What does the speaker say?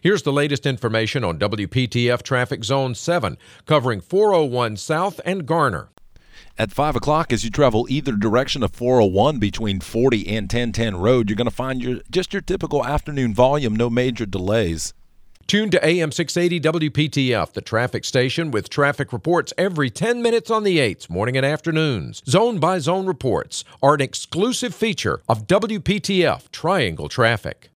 Here's the latest information on WPTF Traffic Zone 7, covering 401 South and Garner. At 5 o'clock, as you travel either direction of 401 between 40 and 1010 Road, you're going to find your just your typical afternoon volume, no major delays. Tune to AM 680 WPTF, the traffic station with traffic reports every 10 minutes on the 8s, morning and afternoons. Zone by zone reports are an exclusive feature of WPTF Triangle Traffic.